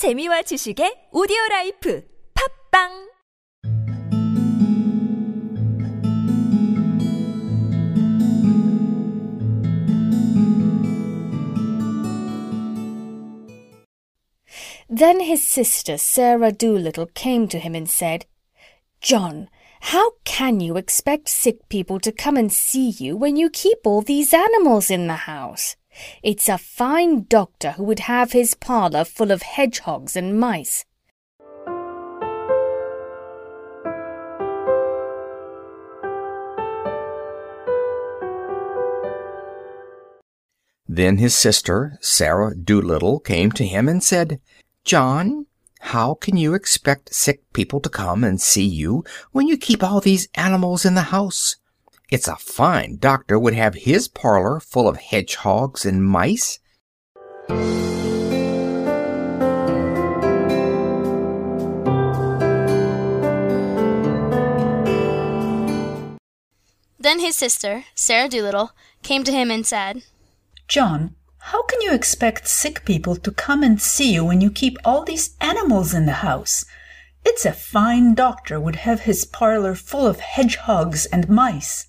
재미와 지식의 오디오 라이프 팝빵 Then his sister, Sarah Dolittle, came to him and said, John, how can you expect sick people to come and see you when you keep all these animals in the house? It's a fine doctor who would have his parlour full of hedgehogs and mice. Then his sister, Sarah Dolittle, came to him and said, John, how can you expect sick people to come and see you when you keep all these animals in the house? It's a fine doctor would have his parlor full of hedgehogs and mice. Then his sister, Sarah Dolittle, came to him and said, John, how can you expect sick people to come and see you when you keep all these animals in the house? It's a fine doctor would have his parlor full of hedgehogs and mice.